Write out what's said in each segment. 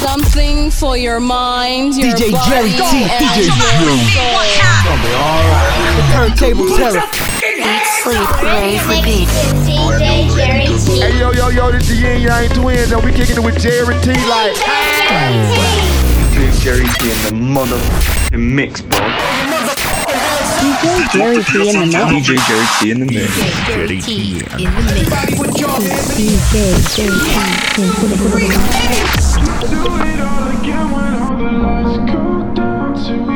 something for your mind, your DJ body, Jerry T. and DJ your soul. Gonna be alright. The turntable terror. DJ Jerry T. Hey, yo, yo, yo, this is Yin Yang Twins, and we kicking it with Jerry T. Like, DJ Jerry T. in the mother mix, bro. DJ Jerry T in the mix. DJ Jerry T in the mix. Jerry T in the mix. DJ Jerry T in the mix. Do it all again when all the lights go down to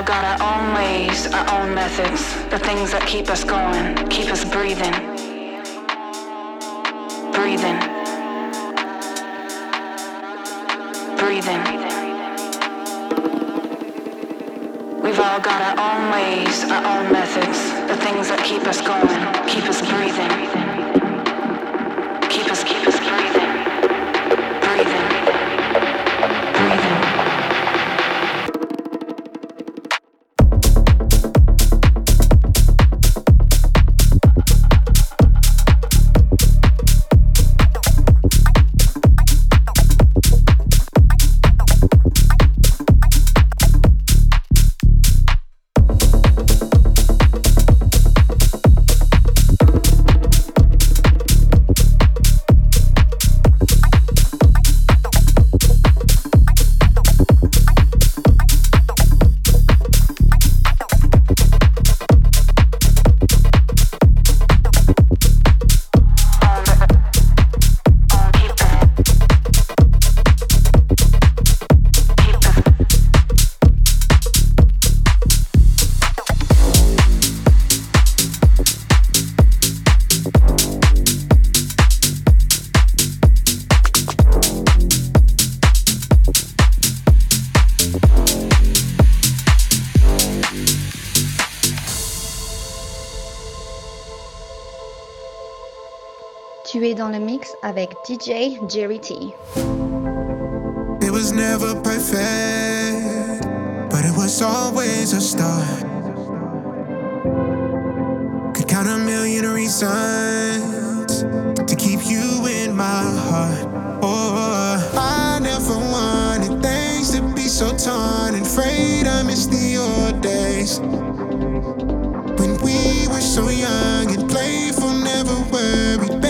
all got our own ways, our own methods, the things that keep us going, keep us breathing. Breathing. Breathing. We've all got our own ways, our own methods, the things that keep us going, keep us breathing. DJ Jerry T. It was never perfect, but it was always a start. Could count a million reasons to keep you in my heart. Oh, I never wanted things to be so torn and frayed. I miss the old days when we were so young and playful, never worried.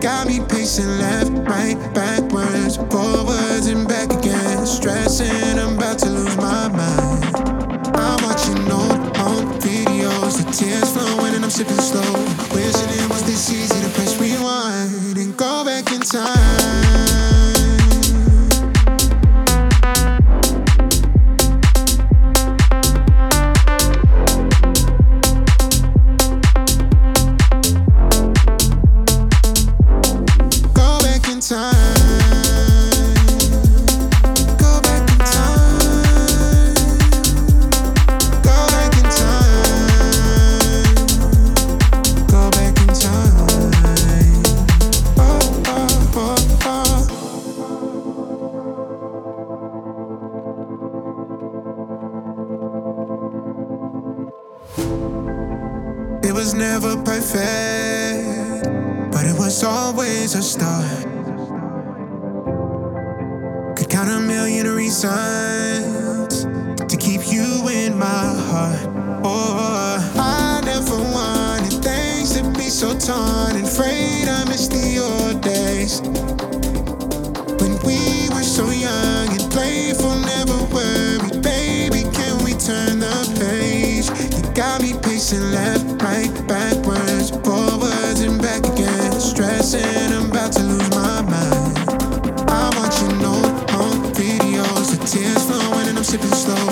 Got me pacing left, right, backwards, forwards, and back again. Stressing, I'm about to lose my mind. I'm watching old home videos, the tears flowing, and I'm sipping slow. Wishing it was this easy to press so torn and frayed. I miss the old days when we were so young and playful, never worried. Baby, can we turn the page? You got me pacing left, right, backwards, forwards, and back again. Stressing, I'm about to lose my mind. I'm watching old home videos, the tears flowing, and I'm sipping slow.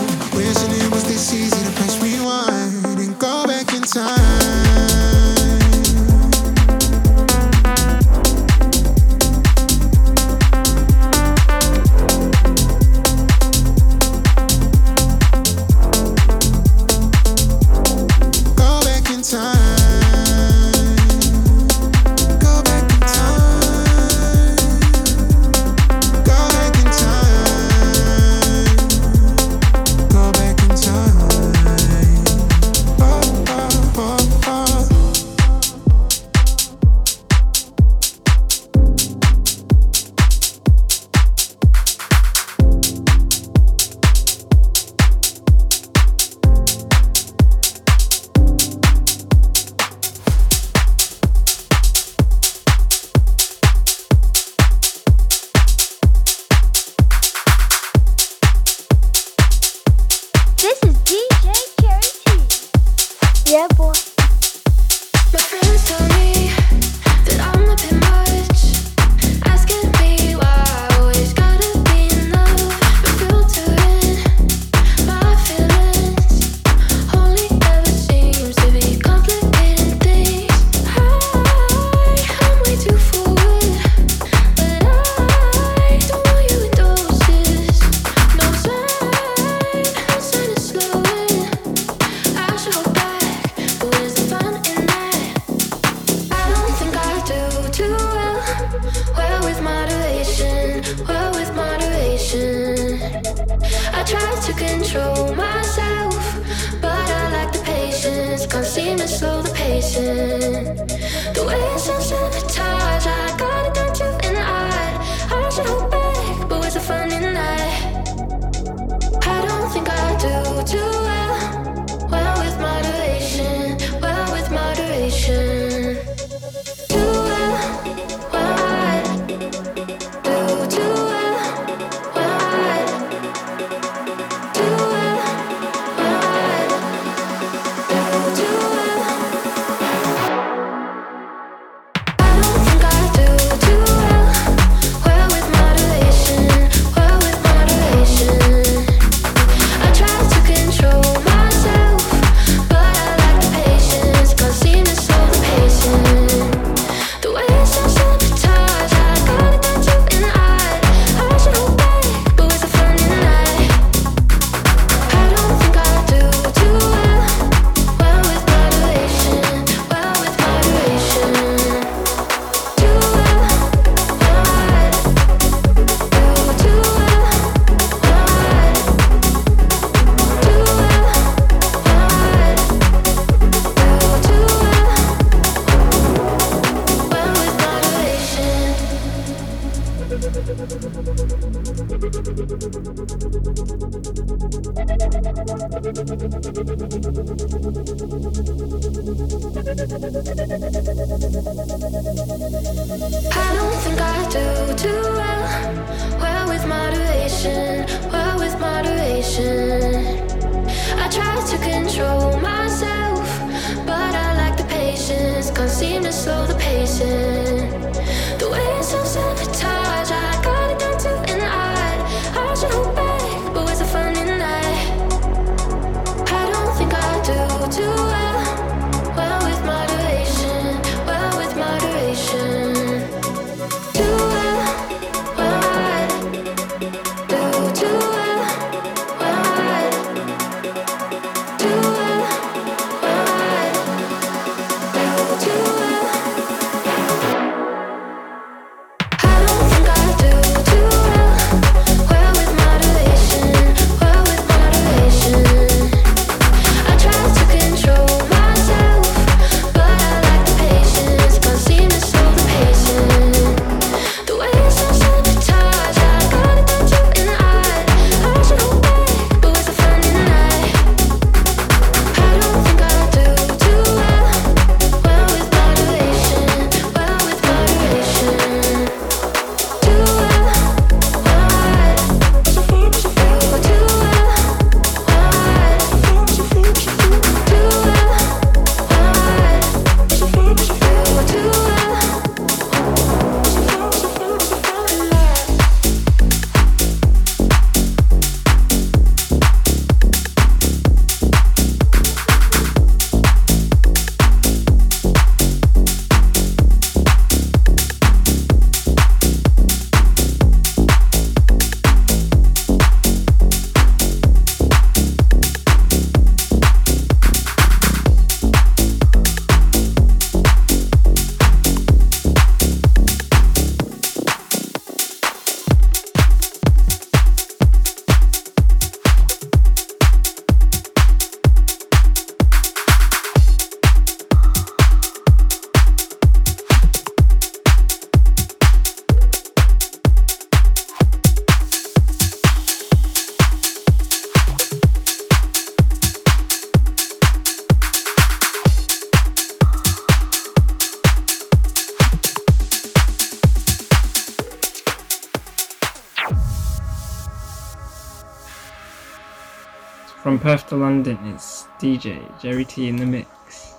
From Perth to London, it's DJ Jerry T in the mix.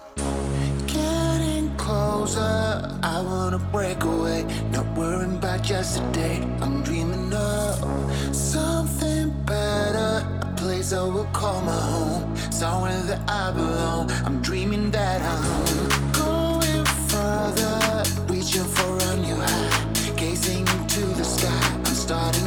Getting closer, I wanna break away. Not worrying about yesterday, I'm dreaming of something better. A place I will call my home, somewhere that I belong. I'm dreaming that I'm going further, reaching for a new high, gazing into the sky. I'm starting.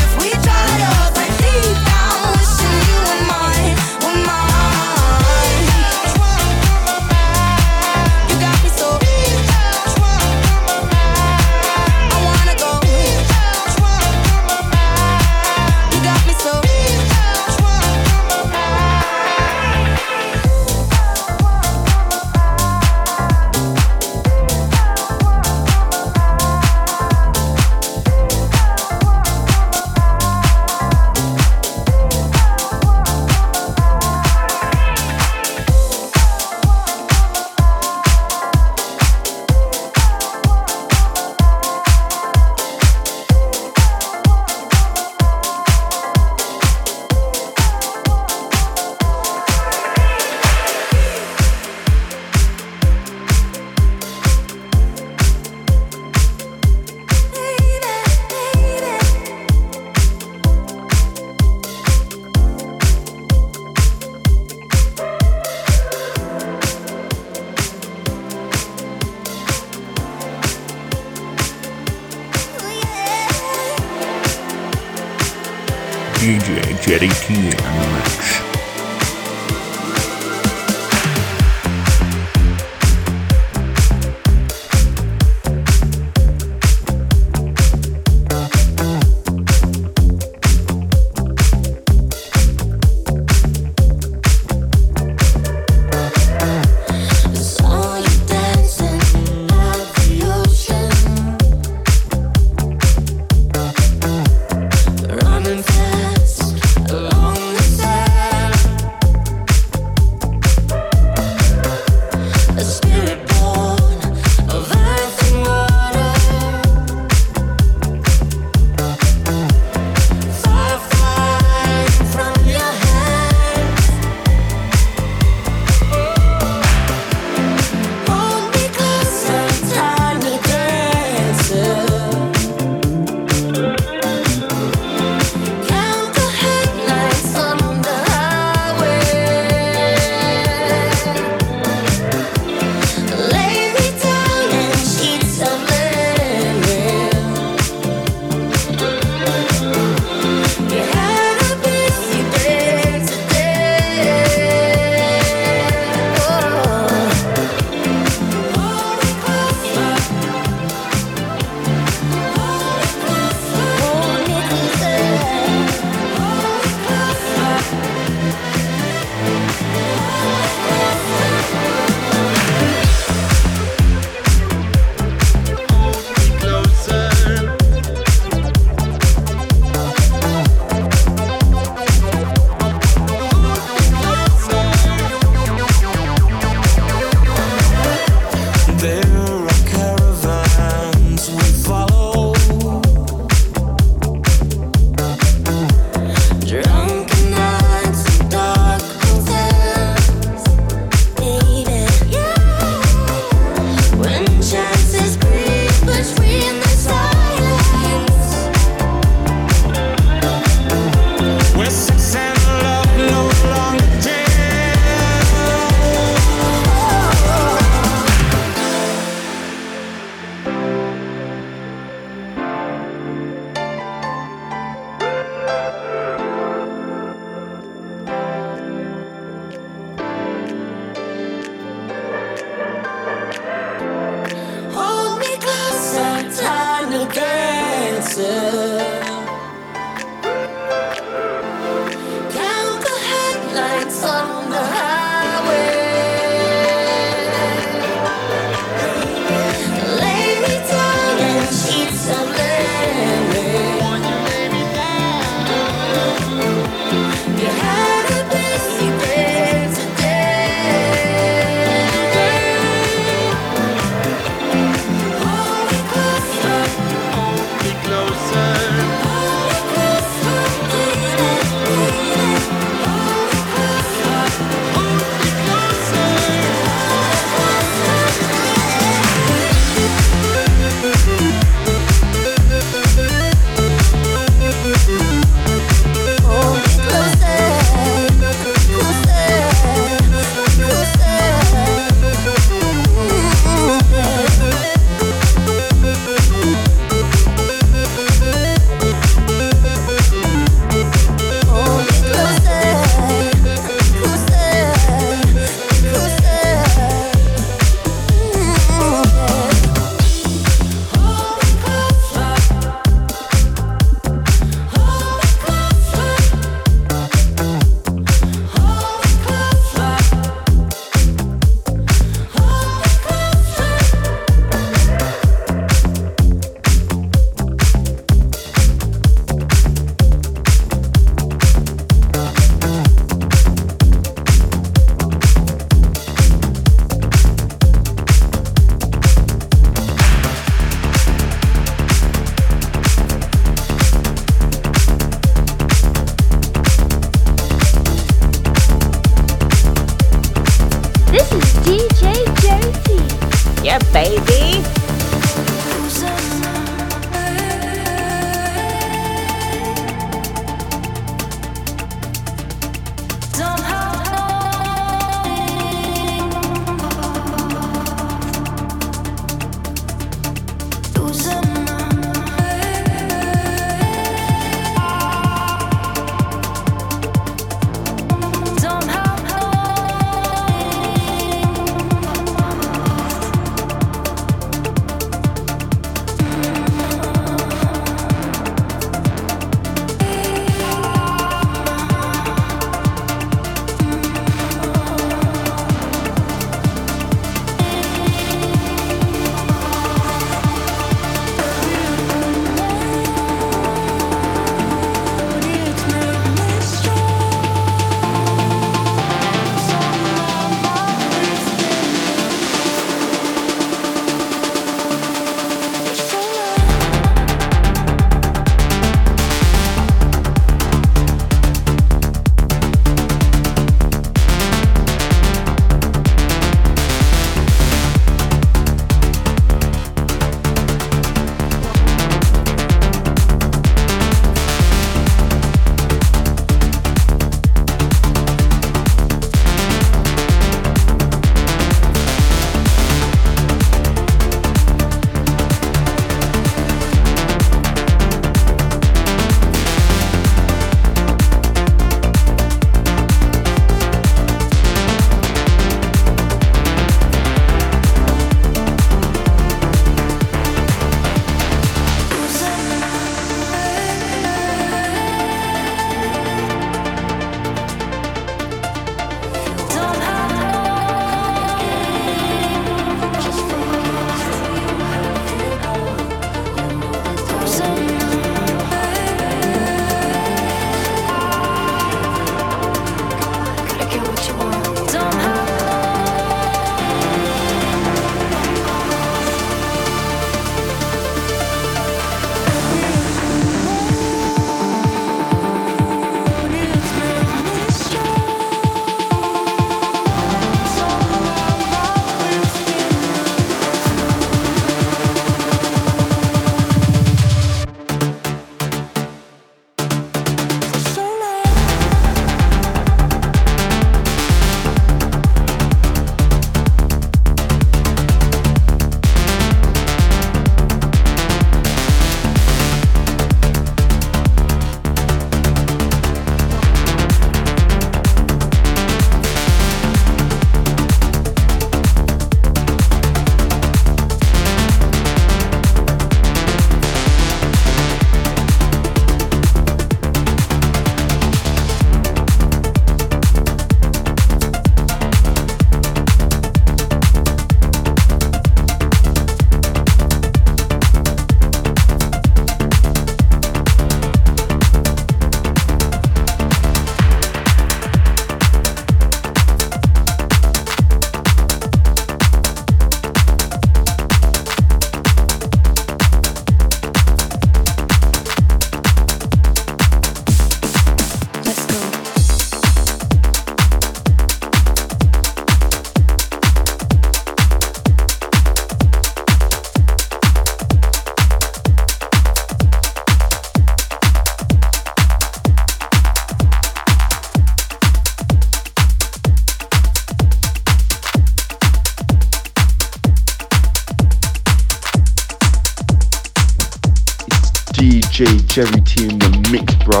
Cherry Tune, the mix, bro.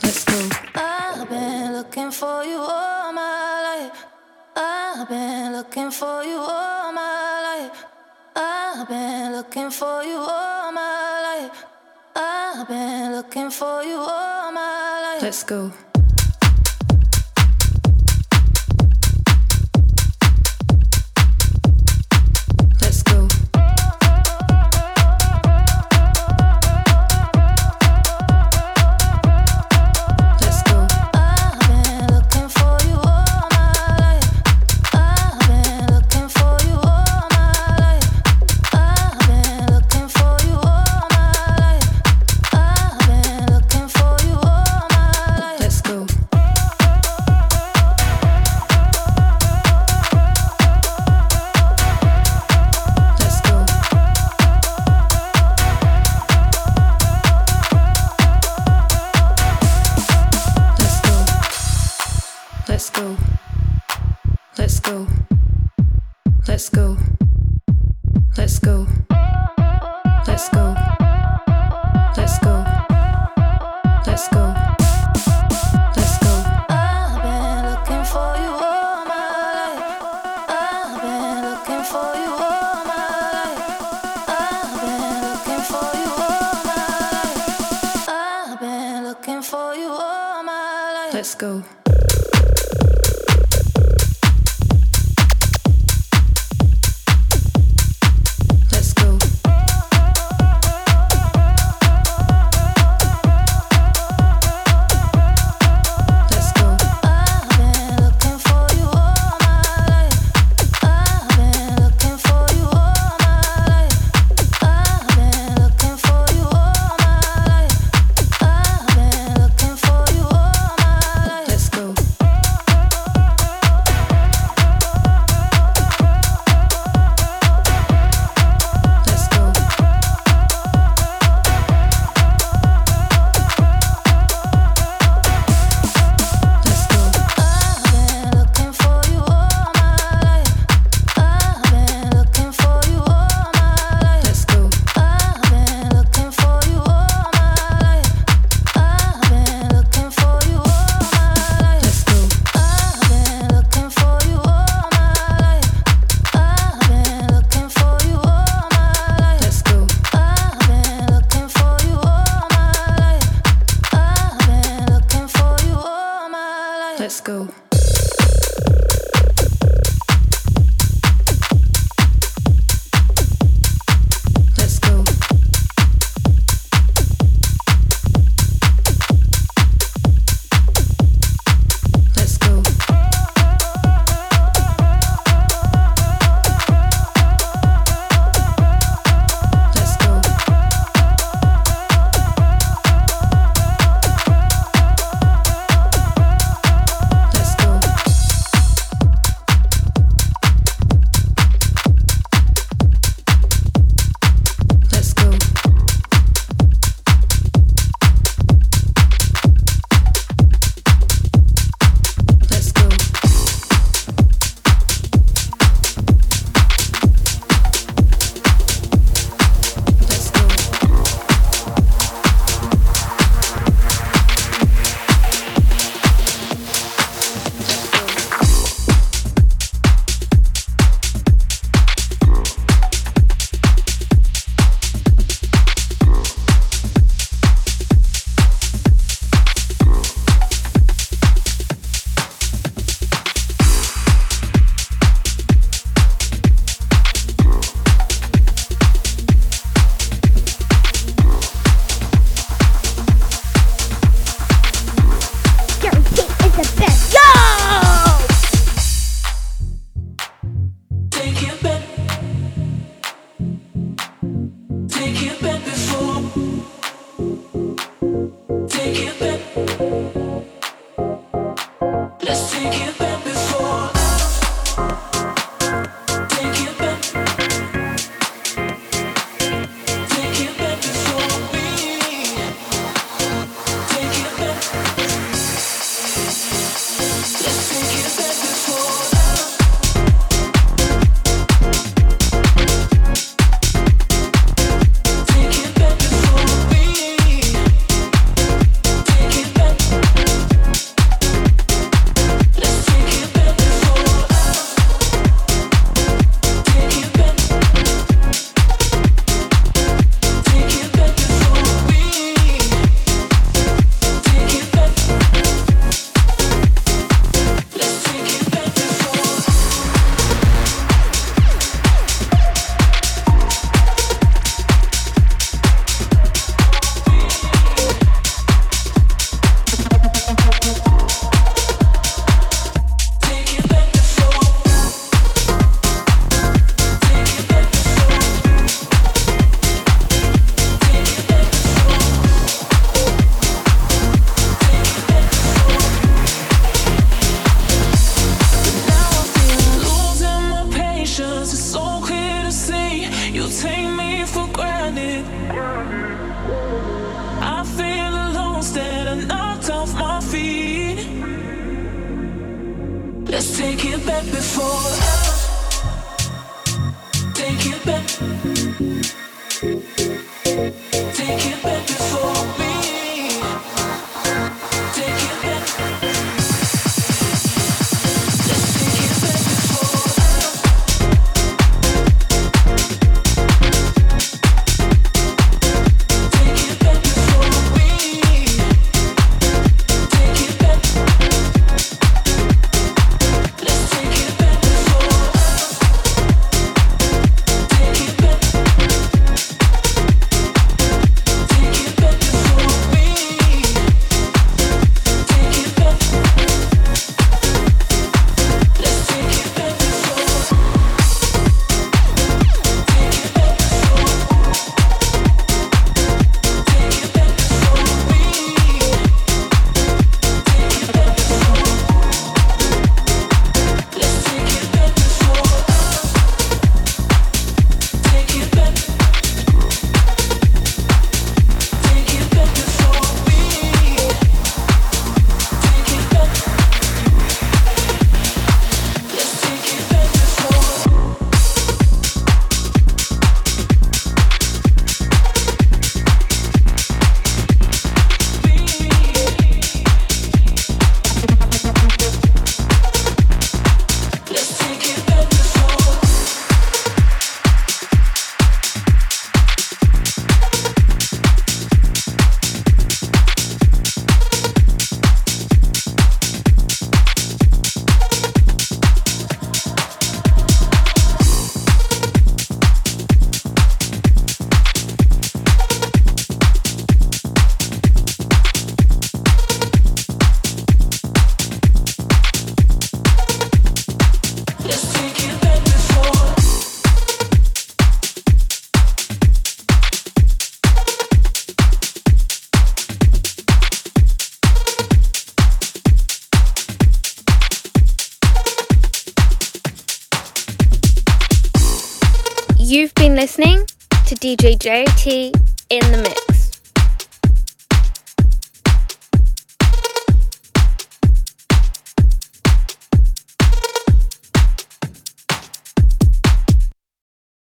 Let's go. I've been looking for you all my life. I've been looking for you all my life. I've been looking for you all my life. I've been looking for you all my life. Let's go.